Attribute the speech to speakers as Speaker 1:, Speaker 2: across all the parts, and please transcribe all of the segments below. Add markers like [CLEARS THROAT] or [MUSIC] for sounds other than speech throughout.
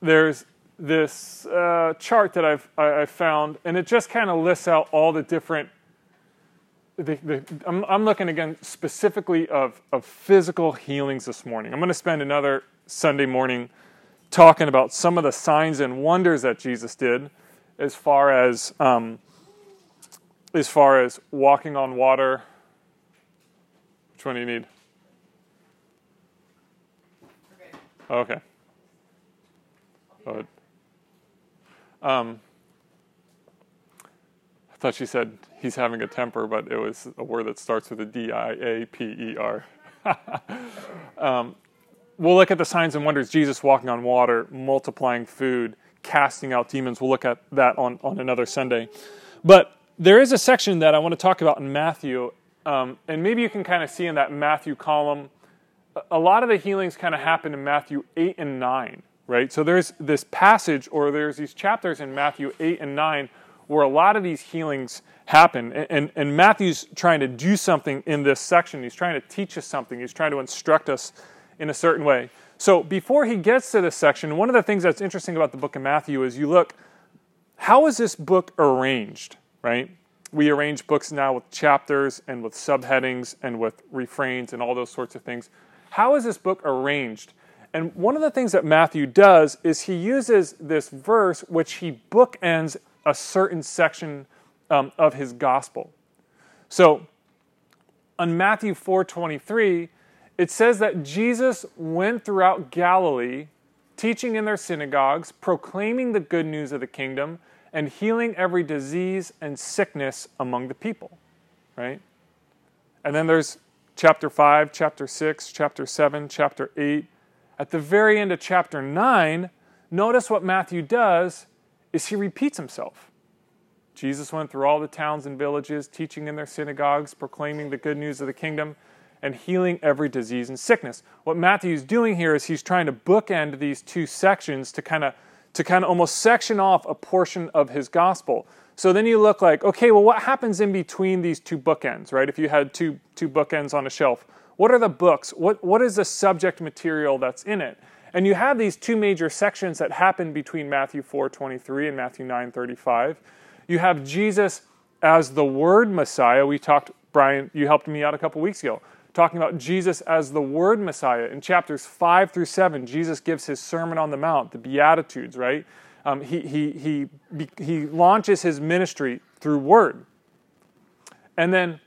Speaker 1: there's this uh, chart that I've I, I found, and it just kind of lists out all the different. The, the, I'm, I'm looking again specifically of, of physical healings this morning. I'm going to spend another Sunday morning talking about some of the signs and wonders that Jesus did, as far as um, as far as walking on water. Which one do you need? Okay. Good. Um, I thought she said he's having a temper, but it was a word that starts with a D I A P E R. [LAUGHS] um, we'll look at the signs and wonders Jesus walking on water, multiplying food, casting out demons. We'll look at that on, on another Sunday. But there is a section that I want to talk about in Matthew, um, and maybe you can kind of see in that Matthew column. A lot of the healings kind of happen in Matthew 8 and 9 right? So there's this passage or there's these chapters in Matthew 8 and 9 where a lot of these healings happen. And, and, and, Matthew's trying to do something in this section. He's trying to teach us something, he's trying to instruct us in a certain way. So before he gets to this section, one of the things that's interesting about the book of Matthew is you look, how is this book arranged, right? We arrange books now with chapters and with subheadings and with refrains and all those sorts of things. How is this book arranged? And one of the things that Matthew does is he uses this verse which he bookends a certain section um, of his gospel. So, on Matthew 4:23, it says that Jesus went throughout Galilee, teaching in their synagogues, proclaiming the good news of the kingdom, and healing every disease and sickness among the people. Right? And then there's chapter 5, chapter 6, chapter 7, chapter 8, at the very end of chapter 9, notice what Matthew does is he repeats himself. Jesus went through all the towns and villages, teaching in their synagogues, proclaiming the good news of the kingdom, and healing every disease and sickness. What Matthew's doing here is he's trying to bookend these two sections to kind of to kind of almost section off a portion of his gospel. So then you look like, okay, well, what happens in between these two bookends, right? If you had two two bookends on a shelf, what are the books? What, what is the subject material that's in it? And you have these two major sections that happen between Matthew 4:23 and Matthew 9:35. You have Jesus as the Word Messiah. We talked, Brian, you helped me out a couple weeks ago, talking about Jesus as the Word Messiah. In chapters 5 through 7, Jesus gives his Sermon on the Mount, the Beatitudes, right? Um, he, he, he, he launches his ministry through Word. And then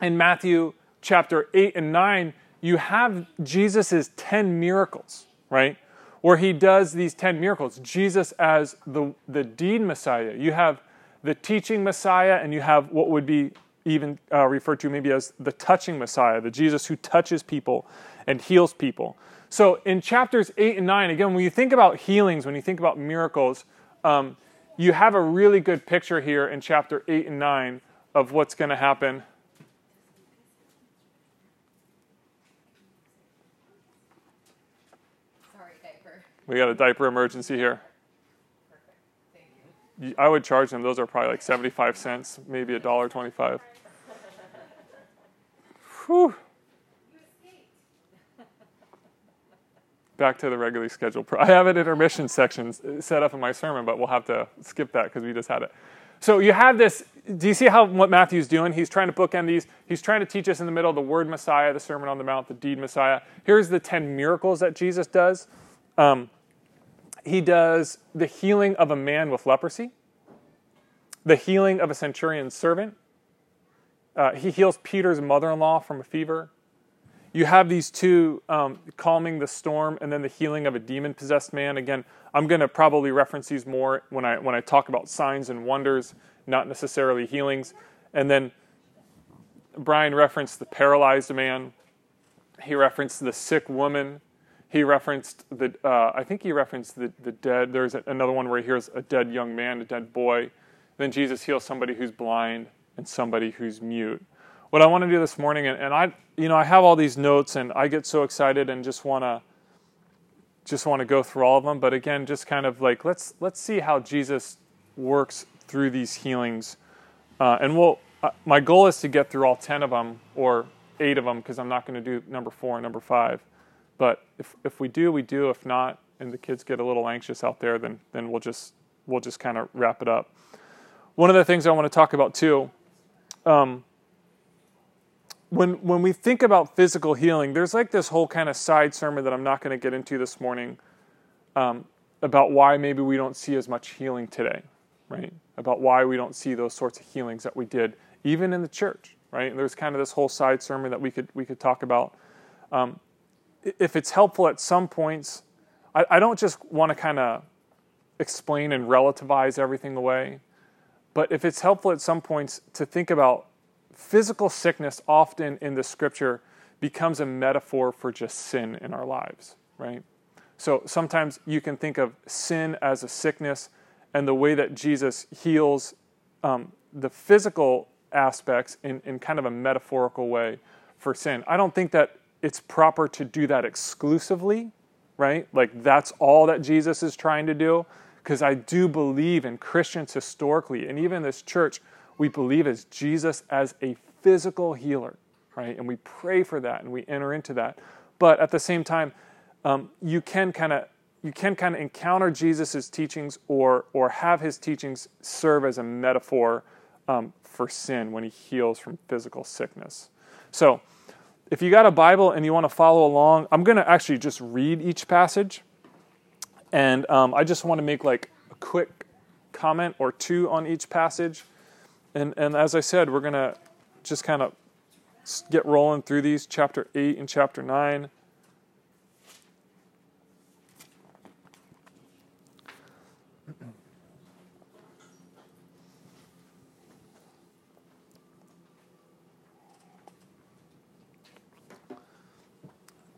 Speaker 1: in Matthew chapter 8 and 9, you have Jesus' 10 miracles, right? Where he does these 10 miracles. Jesus as the, the deed Messiah. You have the teaching Messiah, and you have what would be even uh, referred to maybe as the touching Messiah, the Jesus who touches people and heals people. So in chapters 8 and 9, again, when you think about healings, when you think about miracles, um, you have a really good picture here in chapter 8 and 9 of what's going to happen We got a diaper emergency here. I would charge them. Those are probably like 75 cents, maybe a dollar 25. Whew. Back to the regularly scheduled. Pro- I have an intermission section set up in my sermon, but we'll have to skip that because we just had it. So you have this. Do you see how what Matthew's doing? He's trying to bookend these. He's trying to teach us in the middle the word Messiah, the Sermon on the Mount, the deed Messiah. Here's the ten miracles that Jesus does. Um, he does the healing of a man with leprosy, the healing of a centurion's servant. Uh, he heals Peter's mother in law from a fever. You have these two um, calming the storm and then the healing of a demon possessed man. Again, I'm going to probably reference these more when I, when I talk about signs and wonders, not necessarily healings. And then Brian referenced the paralyzed man, he referenced the sick woman he referenced the uh, I think he referenced the, the dead. There's another one where he hears a dead young man, a dead boy. Then Jesus heals somebody who's blind and somebody who's mute. What I want to do this morning, and, and I, you know, I have all these notes, and I get so excited and just want to, just want to go through all of them. But again, just kind of like let's let's see how Jesus works through these healings, uh, and we'll. Uh, my goal is to get through all ten of them or eight of them because I'm not going to do number four and number five. But if, if we do, we do. If not, and the kids get a little anxious out there, then then we'll just we'll just kind of wrap it up. One of the things I want to talk about too, um, when when we think about physical healing, there's like this whole kind of side sermon that I'm not going to get into this morning um, about why maybe we don't see as much healing today, right? About why we don't see those sorts of healings that we did even in the church, right? And there's kind of this whole side sermon that we could we could talk about. Um, if it's helpful at some points, I, I don't just want to kind of explain and relativize everything away, but if it's helpful at some points to think about physical sickness, often in the scripture becomes a metaphor for just sin in our lives, right? So sometimes you can think of sin as a sickness, and the way that Jesus heals um, the physical aspects in, in kind of a metaphorical way for sin. I don't think that it's proper to do that exclusively, right? Like that's all that Jesus is trying to do. Because I do believe in Christians historically, and even this church, we believe as Jesus as a physical healer, right? And we pray for that and we enter into that. But at the same time, um, you can kind of you can kind of encounter Jesus' teachings or or have his teachings serve as a metaphor um, for sin when he heals from physical sickness. So if you got a Bible and you want to follow along, I'm going to actually just read each passage. And um, I just want to make like a quick comment or two on each passage. And, and as I said, we're going to just kind of get rolling through these, chapter 8 and chapter 9.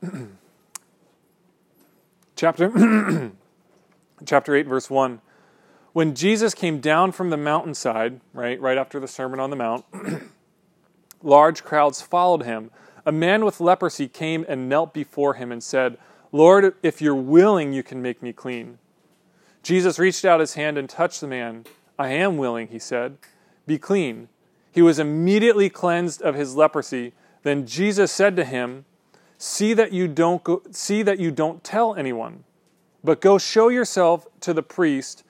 Speaker 1: [CLEARS THROAT] chapter [CLEARS THROAT] chapter 8 verse 1 when jesus came down from the mountainside right right after the sermon on the mount [CLEARS THROAT] large crowds followed him. A man with leprosy came and knelt before him and said lord if you're willing you can make me clean. Jesus reached out his hand and touched the man. I am willing he said. Be clean. He was immediately cleansed of his leprosy. Then jesus said to him See that you don't go, see that you don't tell anyone, but go show yourself to the priest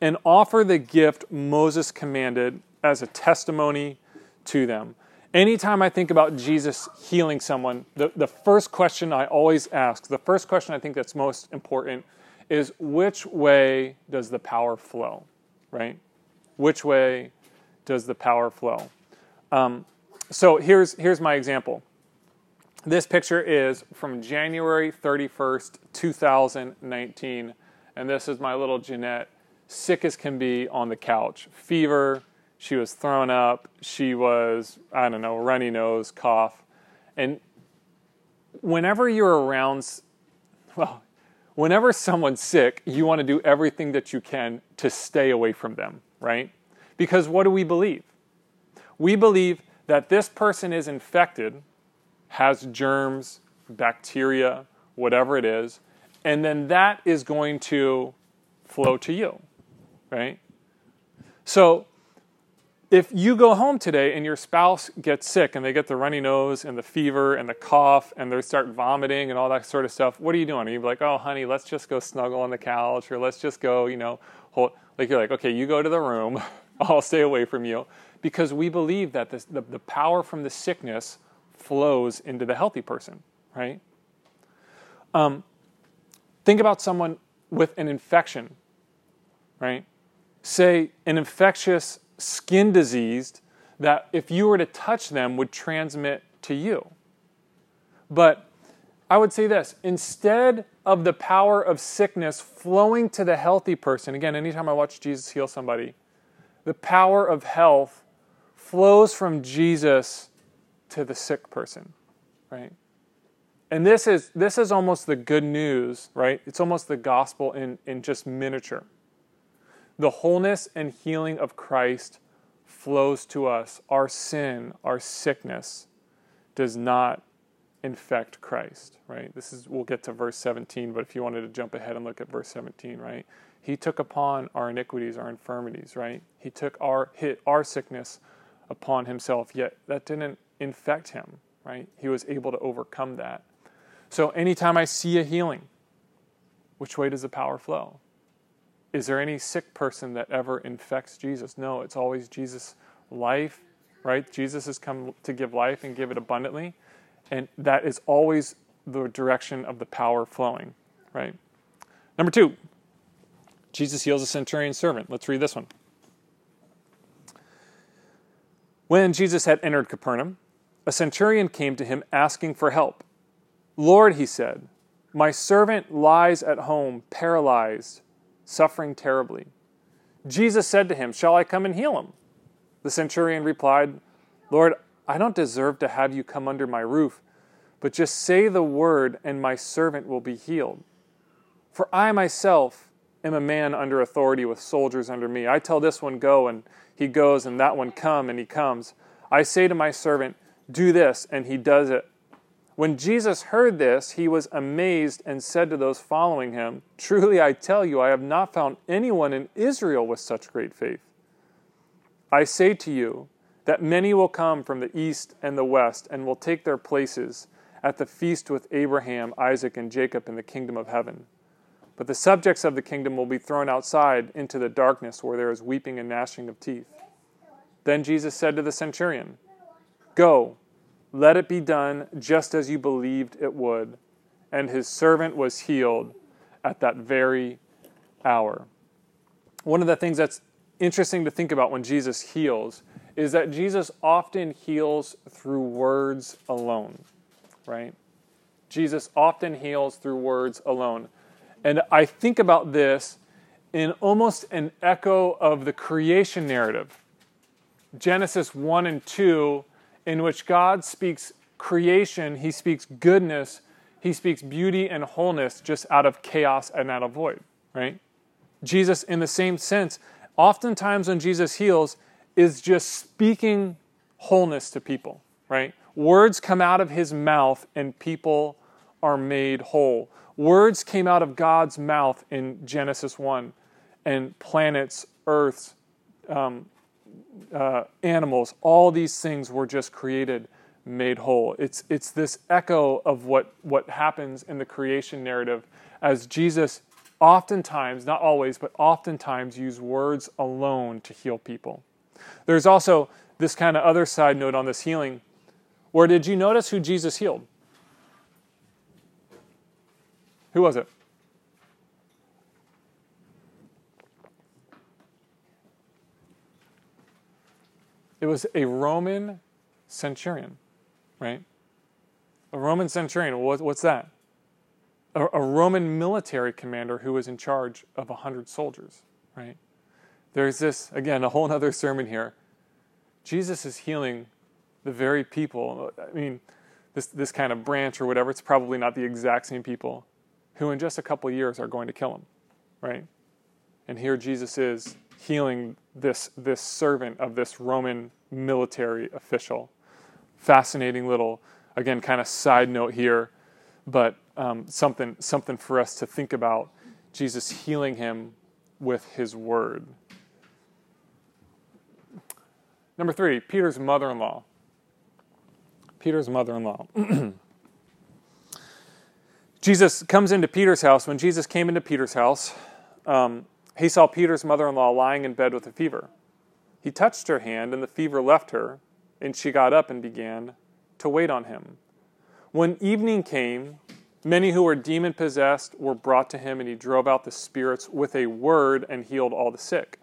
Speaker 1: and offer the gift Moses commanded as a testimony to them. Anytime I think about Jesus healing someone, the, the first question I always ask, the first question I think that's most important is which way does the power flow, right? Which way does the power flow? Um, so here's, here's my example. This picture is from January 31st, 2019. And this is my little Jeanette, sick as can be on the couch. Fever, she was thrown up, she was, I don't know, runny nose, cough. And whenever you're around, well, whenever someone's sick, you want to do everything that you can to stay away from them, right? Because what do we believe? We believe that this person is infected has germs, bacteria, whatever it is, and then that is going to flow to you, right? So if you go home today and your spouse gets sick and they get the runny nose and the fever and the cough and they start vomiting and all that sort of stuff, what are you doing? Are you like, oh, honey, let's just go snuggle on the couch or let's just go, you know, hold, like you're like, okay, you go to the room, [LAUGHS] I'll stay away from you. Because we believe that this, the, the power from the sickness flows into the healthy person, right? Um, think about someone with an infection, right? Say an infectious skin disease that if you were to touch them would transmit to you. But I would say this instead of the power of sickness flowing to the healthy person, again, anytime I watch Jesus heal somebody, the power of health flows from Jesus to the sick person, right? And this is this is almost the good news, right? It's almost the gospel in, in just miniature. The wholeness and healing of Christ flows to us. Our sin, our sickness does not infect Christ, right? This is we'll get to verse 17, but if you wanted to jump ahead and look at verse 17, right? He took upon our iniquities, our infirmities, right? He took our hit our sickness upon himself, yet that didn't infect him, right? He was able to overcome that. So anytime I see a healing, which way does the power flow? Is there any sick person that ever infects Jesus? No, it's always Jesus' life, right? Jesus has come to give life and give it abundantly. And that is always the direction of the power flowing, right? Number two, Jesus heals a centurion servant. Let's read this one. When Jesus had entered Capernaum, a centurion came to him asking for help. Lord, he said, my servant lies at home, paralyzed, suffering terribly. Jesus said to him, Shall I come and heal him? The centurion replied, Lord, I don't deserve to have you come under my roof, but just say the word, and my servant will be healed. For I myself am a man under authority with soldiers under me. I tell this one, Go, and he goes, and that one, Come, and he comes. I say to my servant, Do this, and he does it. When Jesus heard this, he was amazed and said to those following him, Truly I tell you, I have not found anyone in Israel with such great faith. I say to you that many will come from the east and the west and will take their places at the feast with Abraham, Isaac, and Jacob in the kingdom of heaven. But the subjects of the kingdom will be thrown outside into the darkness where there is weeping and gnashing of teeth. Then Jesus said to the centurion, Go let it be done just as you believed it would. And his servant was healed at that very hour. One of the things that's interesting to think about when Jesus heals is that Jesus often heals through words alone, right? Jesus often heals through words alone. And I think about this in almost an echo of the creation narrative. Genesis 1 and 2 in which God speaks creation, He speaks goodness, He speaks beauty and wholeness just out of chaos and out of void, right? Jesus, in the same sense, oftentimes when Jesus heals, is just speaking wholeness to people, right? Words come out of His mouth and people are made whole. Words came out of God's mouth in Genesis 1, and planets, earths, um, uh, animals, all these things were just created, made whole. It's, it's this echo of what, what happens in the creation narrative as Jesus oftentimes, not always, but oftentimes use words alone to heal people. There's also this kind of other side note on this healing. Where did you notice who Jesus healed? Who was it? It was a Roman centurion, right? A Roman centurion, what's that? A, a Roman military commander who was in charge of 100 soldiers, right? There's this, again, a whole other sermon here. Jesus is healing the very people. I mean, this, this kind of branch or whatever, it's probably not the exact same people who in just a couple years are going to kill him, right? And here Jesus is healing this, this servant of this Roman military official. Fascinating little, again, kind of side note here, but um, something, something for us to think about. Jesus healing him with his word. Number three, Peter's mother in law. Peter's mother in law. [CLEARS THROAT] Jesus comes into Peter's house. When Jesus came into Peter's house, um, he saw Peter's mother in law lying in bed with a fever. He touched her hand, and the fever left her, and she got up and began to wait on him. When evening came, many who were demon possessed were brought to him, and he drove out the spirits with a word and healed all the sick.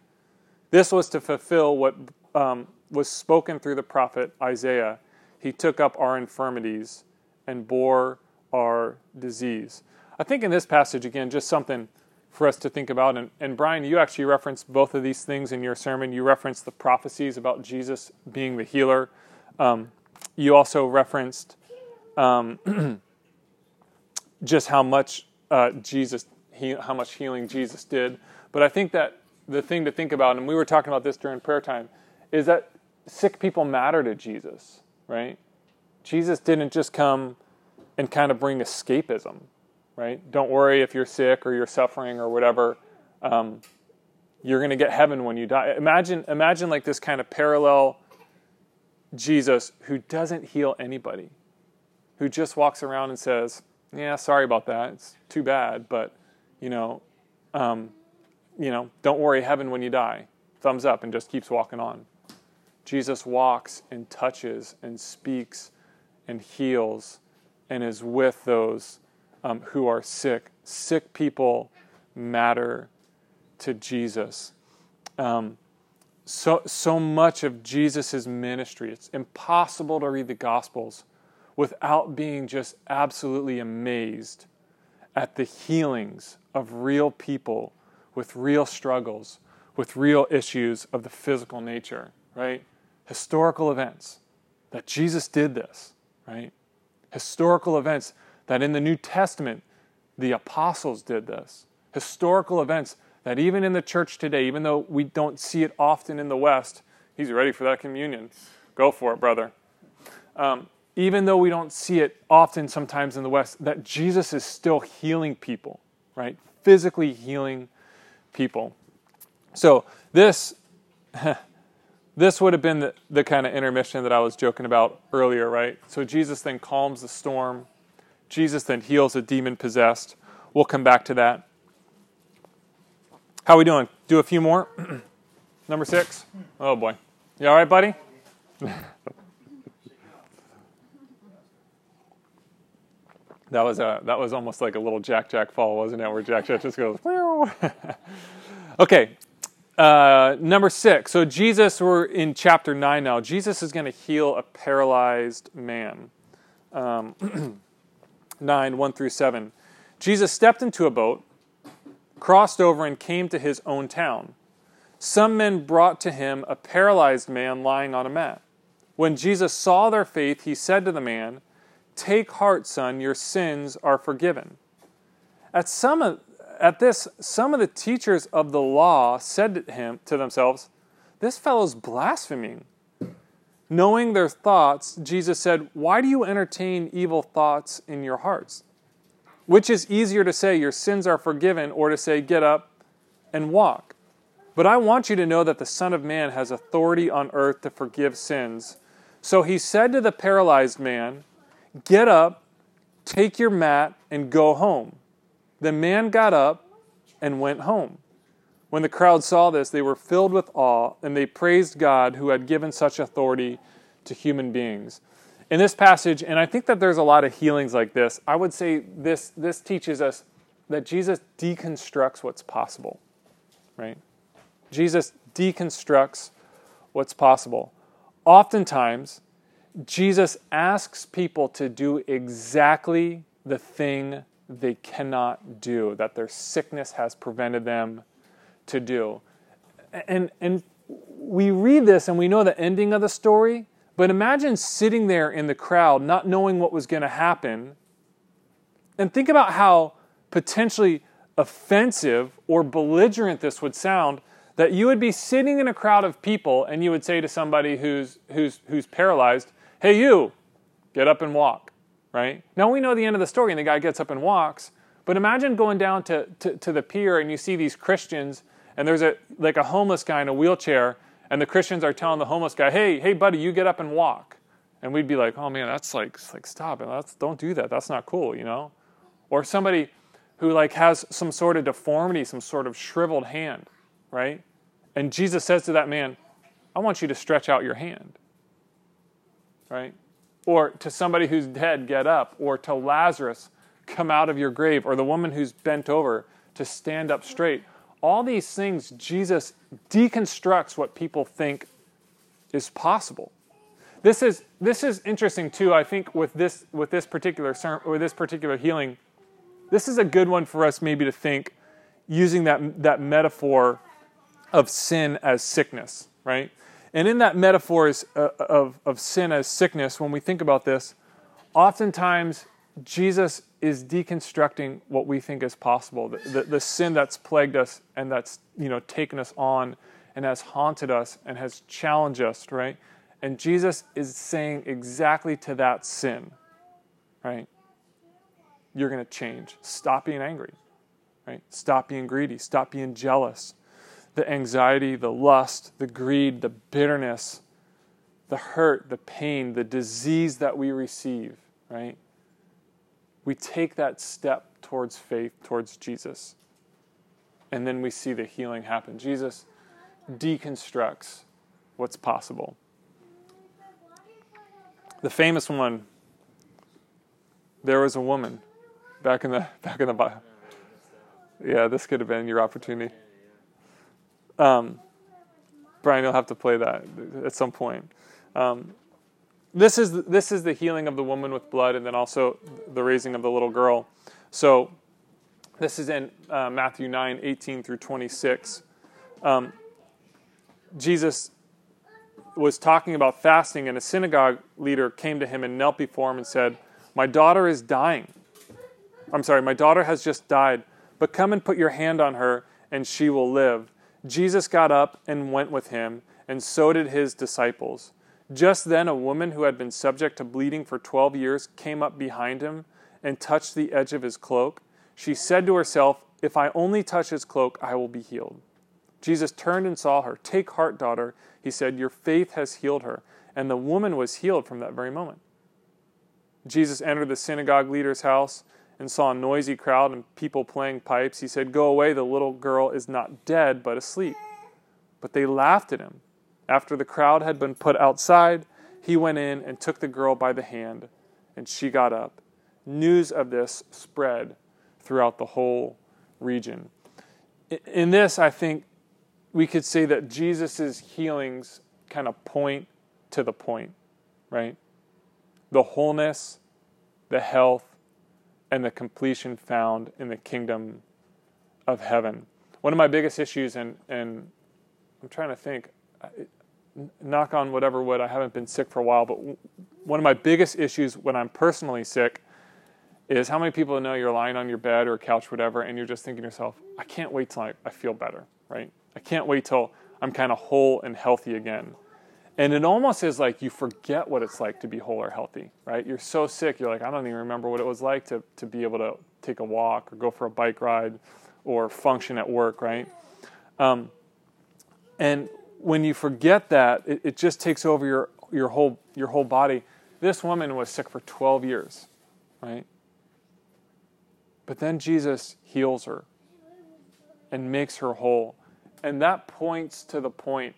Speaker 1: This was to fulfill what um, was spoken through the prophet Isaiah. He took up our infirmities and bore our disease. I think in this passage, again, just something for us to think about. And, and Brian, you actually referenced both of these things in your sermon. You referenced the prophecies about Jesus being the healer. Um, you also referenced um, [CLEARS THROAT] just how much uh, Jesus, he, how much healing Jesus did. But I think that the thing to think about, and we were talking about this during prayer time, is that sick people matter to Jesus, right? Jesus didn't just come and kind of bring escapism right? Don't worry if you're sick or you're suffering or whatever. Um, you're going to get heaven when you die. Imagine, imagine like this kind of parallel Jesus who doesn't heal anybody, who just walks around and says, "Yeah, sorry about that. It's too bad, but you know, um, you know, don't worry, heaven when you die. Thumbs up and just keeps walking on. Jesus walks and touches and speaks and heals and is with those um, who are sick. Sick people matter to Jesus. Um, so, so much of Jesus' ministry, it's impossible to read the Gospels without being just absolutely amazed at the healings of real people with real struggles, with real issues of the physical nature, right? Historical events that Jesus did this, right? Historical events that in the New Testament the apostles did this. Historical events that even in the church today, even though we don't see it often in the West, he's ready for that communion. Go for it, brother. Um, even though we don't see it often sometimes in the West, that Jesus is still healing people, right? Physically healing people. So this [LAUGHS] this would have been the, the kind of intermission that I was joking about earlier, right? So Jesus then calms the storm. Jesus then heals a demon possessed. We'll come back to that. How are we doing? Do a few more. [CLEARS THROAT] Number six. Oh boy. You all right, buddy? [LAUGHS] that was a that was almost like a little Jack Jack fall, wasn't it? Where Jack Jack just goes. [LAUGHS] okay. Uh, number six. So Jesus, we're in chapter nine now. Jesus is going to heal a paralyzed man. Um, [CLEARS THROAT] nine one through seven. Jesus stepped into a boat crossed over and came to his own town. Some men brought to him a paralyzed man lying on a mat. When Jesus saw their faith, he said to the man, Take heart, son, your sins are forgiven. At, some of, at this, some of the teachers of the law said to him to themselves, This fellow's blaspheming. Knowing their thoughts, Jesus said, Why do you entertain evil thoughts in your hearts? Which is easier to say, Your sins are forgiven, or to say, Get up and walk? But I want you to know that the Son of Man has authority on earth to forgive sins. So he said to the paralyzed man, Get up, take your mat, and go home. The man got up and went home. When the crowd saw this, they were filled with awe, and they praised God who had given such authority to human beings in this passage, and I think that there's a lot of healings like this, I would say this, this teaches us that Jesus deconstructs what's possible, right? Jesus deconstructs what's possible. Oftentimes, Jesus asks people to do exactly the thing they cannot do, that their sickness has prevented them to do. And, and we read this and we know the ending of the story, but imagine sitting there in the crowd, not knowing what was going to happen. And think about how potentially offensive or belligerent this would sound that you would be sitting in a crowd of people and you would say to somebody who's, who's, who's paralyzed, Hey, you, get up and walk, right? Now we know the end of the story and the guy gets up and walks, but imagine going down to, to, to the pier and you see these Christians and there's a, like a homeless guy in a wheelchair and the Christians are telling the homeless guy, "Hey, hey, buddy, you get up and walk," and we'd be like, "Oh man, that's like, like stop it, that's, don't do that. That's not cool," you know. Or somebody who like has some sort of deformity, some sort of shriveled hand, right? And Jesus says to that man, "I want you to stretch out your hand." Right? Or to somebody who's dead, get up. Or to Lazarus, come out of your grave. Or the woman who's bent over to stand up straight all these things, Jesus deconstructs what people think is possible. This is, this is interesting too, I think, with this, with this particular or this particular healing. This is a good one for us maybe to think using that, that metaphor of sin as sickness, right? And in that metaphor uh, of, of sin as sickness, when we think about this, oftentimes Jesus is deconstructing what we think is possible. The, the, the, sin that's plagued us and that's you know taken us on and has haunted us and has challenged us, right? And Jesus is saying exactly to that sin, right? You're going to change. Stop being angry, right? Stop being greedy. Stop being jealous. The anxiety, the lust, the greed, the bitterness, the hurt, the pain, the disease that we receive, right? We take that step towards faith, towards Jesus. And then we see the healing happen. Jesus deconstructs what's possible. The famous one there was a woman back in the [LAUGHS] back in the Bible. Yeah, this could have been your opportunity. Um, Brian, you'll have to play that at some point. Um, this is this is the healing of the woman with blood, and then also the raising of the little girl. So, this is in uh, Matthew 9, 18 through 26. Um, Jesus was talking about fasting, and a synagogue leader came to him and knelt before him and said, My daughter is dying. I'm sorry, my daughter has just died, but come and put your hand on her, and she will live. Jesus got up and went with him, and so did his disciples. Just then, a woman who had been subject to bleeding for 12 years came up behind him and touched the edge of his cloak. She said to herself, If I only touch his cloak, I will be healed. Jesus turned and saw her. Take heart, daughter, he said, Your faith has healed her. And the woman was healed from that very moment. Jesus entered the synagogue leader's house and saw a noisy crowd and people playing pipes. He said, Go away, the little girl is not dead, but asleep. But they laughed at him. After the crowd had been put outside, he went in and took the girl by the hand, and she got up. News of this spread throughout the whole region. In this, I think we could say that Jesus' healings kind of point to the point, right? The wholeness, the health, and the completion found in the kingdom of heaven. One of my biggest issues, and, and I'm trying to think, knock on whatever wood, I haven't been sick for a while, but one of my biggest issues when I'm personally sick is how many people know you're lying on your bed or couch, whatever, and you're just thinking to yourself, I can't wait till I, I feel better, right? I can't wait till I'm kind of whole and healthy again. And it almost is like you forget what it's like to be whole or healthy, right? You're so sick, you're like, I don't even remember what it was like to, to be able to take a walk or go for a bike ride or function at work, right? Um, and when you forget that, it, it just takes over your, your, whole, your whole body. This woman was sick for 12 years, right? But then Jesus heals her and makes her whole. And that points to the point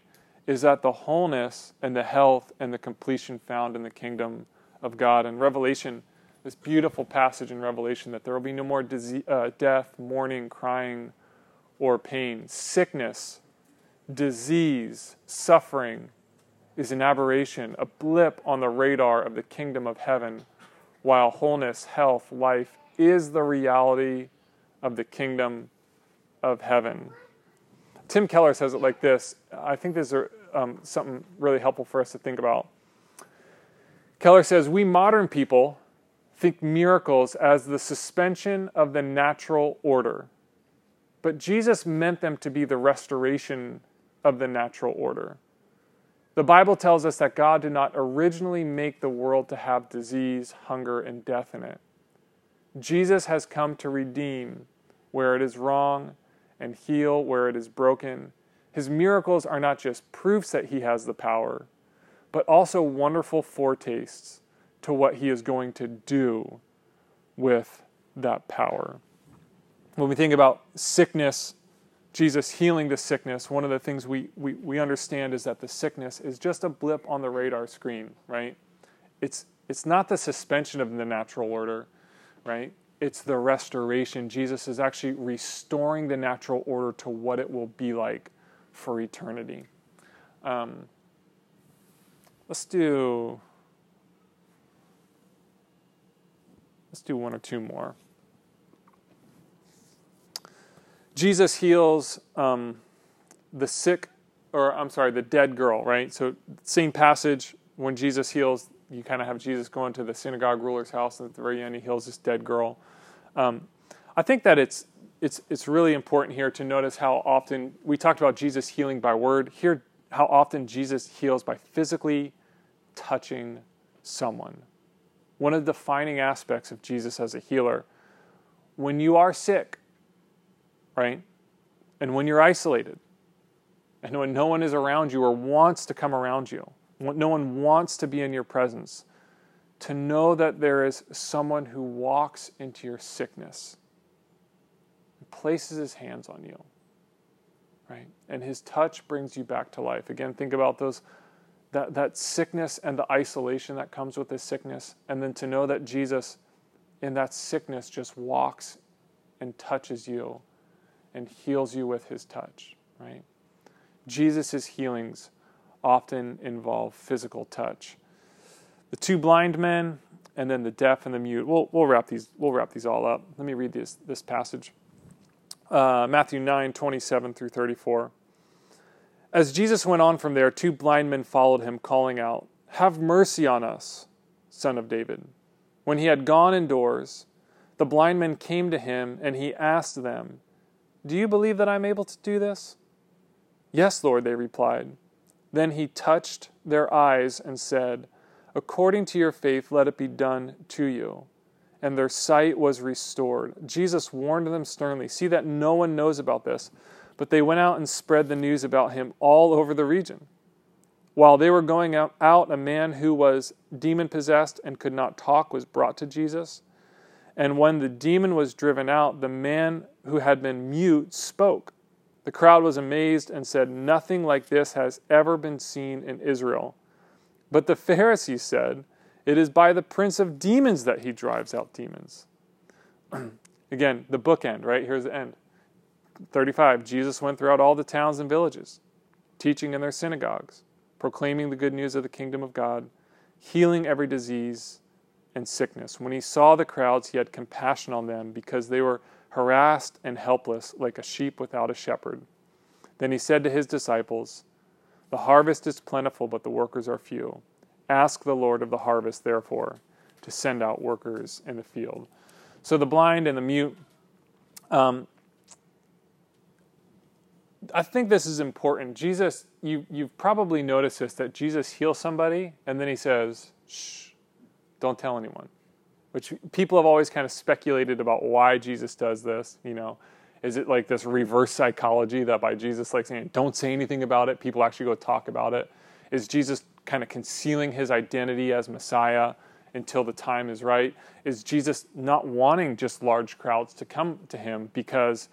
Speaker 1: is that the wholeness and the health and the completion found in the kingdom of God. And Revelation, this beautiful passage in Revelation, that there will be no more disease, uh, death, mourning, crying, or pain. Sickness, disease, suffering is an aberration, a blip on the radar of the kingdom of heaven, while wholeness, health, life is the reality of the kingdom of heaven. Tim Keller says it like this. I think this is um, something really helpful for us to think about. Keller says, We modern people think miracles as the suspension of the natural order, but Jesus meant them to be the restoration of the natural order. The Bible tells us that God did not originally make the world to have disease, hunger, and death in it. Jesus has come to redeem where it is wrong and heal where it is broken. His miracles are not just proofs that he has the power, but also wonderful foretastes to what he is going to do with that power. When we think about sickness, Jesus healing the sickness, one of the things we, we, we understand is that the sickness is just a blip on the radar screen, right? It's, it's not the suspension of the natural order, right? it's the restoration. Jesus is actually restoring the natural order to what it will be like for eternity. Um, let's do let's do one or two more. Jesus heals um, the sick, or I'm sorry, the dead girl. Right. So same passage when Jesus heals you kind of have Jesus going to the synagogue ruler's house, and at the very end, he heals this dead girl. Um, I think that it's it's it's really important here to notice how often we talked about Jesus healing by word. Here, how often Jesus heals by physically touching someone. One of the defining aspects of Jesus as a healer. When you are sick, right, and when you're isolated, and when no one is around you or wants to come around you no one wants to be in your presence. To know that there is someone who walks into your sickness and places his hands on you right? And his touch brings you back to life. Again, think about those that, that sickness and the isolation that comes with this sickness, and then to know that Jesus in that sickness just walks and touches you and heals you with his touch, right? Jesus' healings often involve physical touch. The two blind men and then the deaf and the mute. We'll, we'll wrap these we'll wrap these all up. Let me read this this passage. Uh, Matthew 9, 27 through 34. As Jesus went on from there, two blind men followed him, calling out, Have mercy on us, son of David. When he had gone indoors, the blind men came to him, and he asked them, Do you believe that I am able to do this? Yes, Lord, they replied. Then he touched their eyes and said, According to your faith, let it be done to you. And their sight was restored. Jesus warned them sternly. See that no one knows about this. But they went out and spread the news about him all over the region. While they were going out, a man who was demon possessed and could not talk was brought to Jesus. And when the demon was driven out, the man who had been mute spoke. The crowd was amazed and said, Nothing like this has ever been seen in Israel. But the Pharisees said, It is by the prince of demons that he drives out demons. [CLEARS THROAT] Again, the bookend, right? Here's the end. 35 Jesus went throughout all the towns and villages, teaching in their synagogues, proclaiming the good news of the kingdom of God, healing every disease and sickness. When he saw the crowds, he had compassion on them because they were harassed and helpless like a sheep without a shepherd. Then he said to his disciples, The harvest is plentiful, but the workers are few. Ask the Lord of the harvest, therefore, to send out workers in the field. So the blind and the mute, um, I think this is important. Jesus, you, you've probably noticed this that Jesus heals somebody and then he says, shh, don't tell anyone. Which people have always kind of speculated about why Jesus does this. You know, is it like this reverse psychology that by Jesus like saying, don't say anything about it, people actually go talk about it? Is Jesus kind of concealing his identity as Messiah until the time is right? Is Jesus not wanting just large crowds to come to him because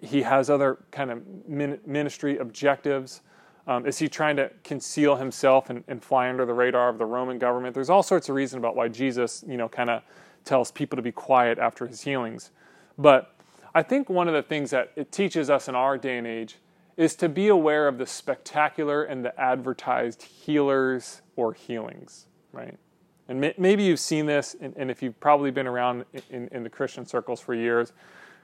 Speaker 1: he has other kind of ministry objectives. Um, is he trying to conceal himself and, and, fly under the radar of the Roman government? There's all sorts of reasons about why Jesus, you know, kind of tells people to be quiet after his healings. But I think one of the things that it teaches us in our day and age is to be aware of the spectacular and the advertised healers or healings, right? And may, maybe you've seen this, and, and, if you've probably been around in, in the Christian circles for years,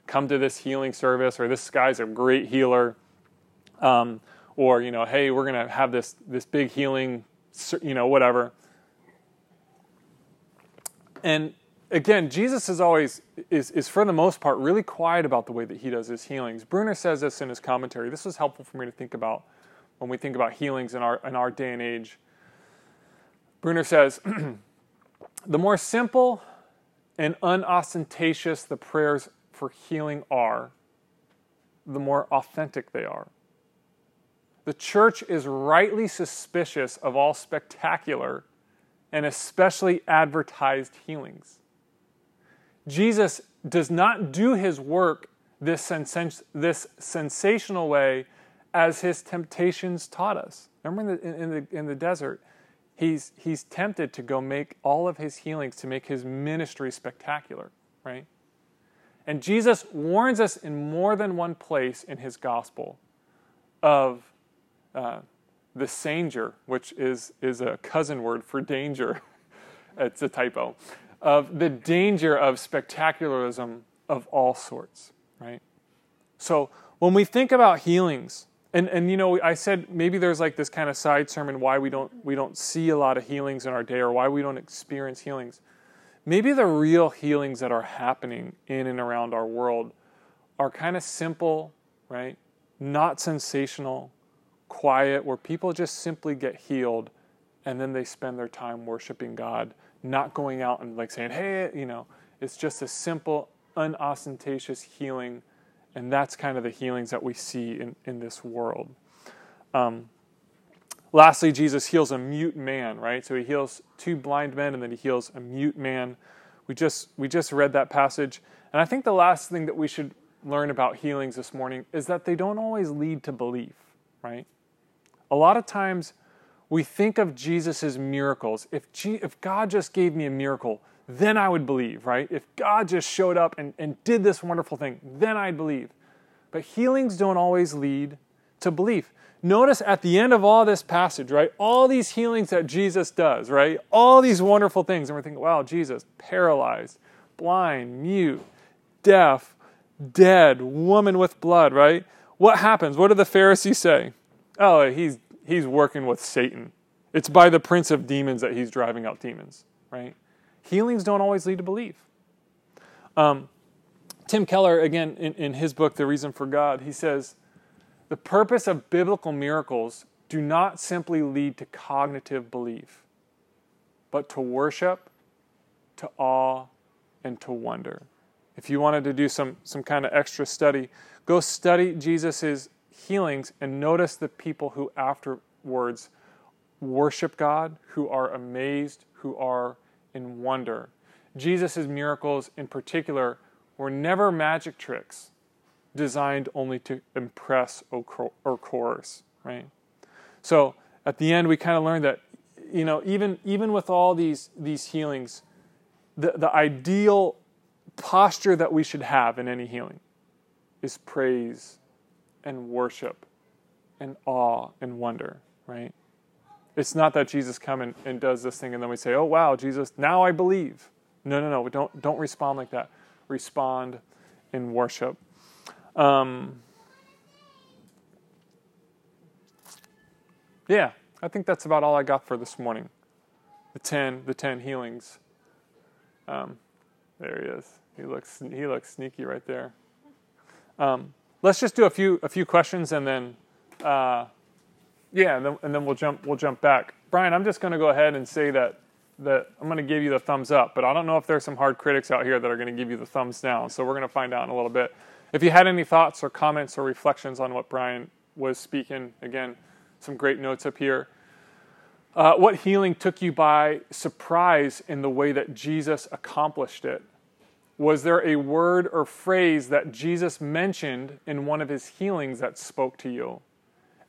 Speaker 1: come to this healing service, or this guy's a great healer, um, or you know, hey, we're gonna have this this big healing, you know, whatever. And again, Jesus is always is is for the most part really quiet about the way that he does his healings. Bruner says this in his commentary. This was helpful for me to think about when we think about healings in our in our day and age. Bruner says, [CLEARS THROAT] the more simple and unostentatious the prayers for healing are, the more authentic they are. The church is rightly suspicious of all spectacular and especially advertised healings. Jesus does not do his work this, sens- this sensational way as his temptations taught us. Remember in the, in the, in the desert, he's, he's tempted to go make all of his healings to make his ministry spectacular, right? And Jesus warns us in more than one place in his gospel of uh, the sanger, which is, is a cousin word for danger. [LAUGHS] it's a typo. Of the danger of spectacularism of all sorts, right? So when we think about healings, and, and you know, I said maybe there's like this kind of side sermon why we don't we don't see a lot of healings in our day or why we don't experience healings maybe the real healings that are happening in and around our world are kind of simple, right? Not sensational, quiet, where people just simply get healed and then they spend their time worshiping God, not going out and like saying, hey, you know, it's just a simple, unostentatious healing. And that's kind of the healings that we see in, in this world. Um, Lastly, Jesus heals a mute man, right? So he heals two blind men and then he heals a mute man. We just we just read that passage. And I think the last thing that we should learn about healings this morning is that they don't always lead to belief, right? A lot of times we think of Jesus miracles. If, G- if God just gave me a miracle, then I would believe, right? If God just showed up and, and did this wonderful thing, then I'd believe. But healings don't always lead to belief. Notice at the end of all this passage, right? All these healings that Jesus does, right? All these wonderful things. And we're thinking, wow, Jesus, paralyzed, blind, mute, deaf, dead, woman with blood, right? What happens? What do the Pharisees say? Oh, he's, he's working with Satan. It's by the prince of demons that he's driving out demons, right? Healings don't always lead to belief. Um, Tim Keller, again, in, in his book, The Reason for God, he says, the purpose of biblical miracles do not simply lead to cognitive belief, but to worship, to awe, and to wonder. If you wanted to do some, some kind of extra study, go study Jesus' healings and notice the people who afterwards worship God, who are amazed, who are in wonder. Jesus' miracles, in particular, were never magic tricks designed only to impress or coerce, right? So at the end, we kind of learned that, you know, even, even with all these, these healings, the, the ideal posture that we should have in any healing is praise and worship and awe and wonder, right? It's not that Jesus come and, and does this thing and then we say, "Oh wow, Jesus, now I believe." No, no, no. Don't don't respond like that. Respond in worship. Um, yeah, I think that's about all I got for this morning. The ten, the ten healings. Um, there he is. He looks he looks sneaky right there. Um, let's just do a few a few questions and then uh, yeah, and then, and then we'll jump we'll jump back. Brian, I'm just going to go ahead and say that that I'm going to give you the thumbs up, but I don't know if there's some hard critics out here that are going to give you the thumbs down. So we're going to find out in a little bit. If you had any thoughts or comments or reflections on what Brian was speaking, again, some great notes up here. Uh, what healing took you by surprise in the way that Jesus accomplished it? Was there a word or phrase that Jesus mentioned in one of his healings that spoke to you?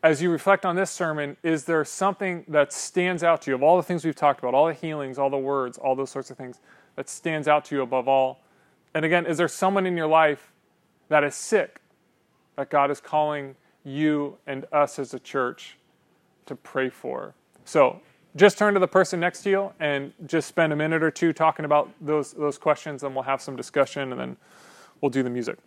Speaker 1: As you reflect on this sermon, is there something that stands out to you of all the things we've talked about, all the healings, all the words, all those sorts of things that stands out to you above all? And again, is there someone in your life that is sick that God is calling you and us as a church to pray for? So, just turn to the person next to you and just spend a minute or two talking about those those questions and we'll have some discussion and then we'll do the music.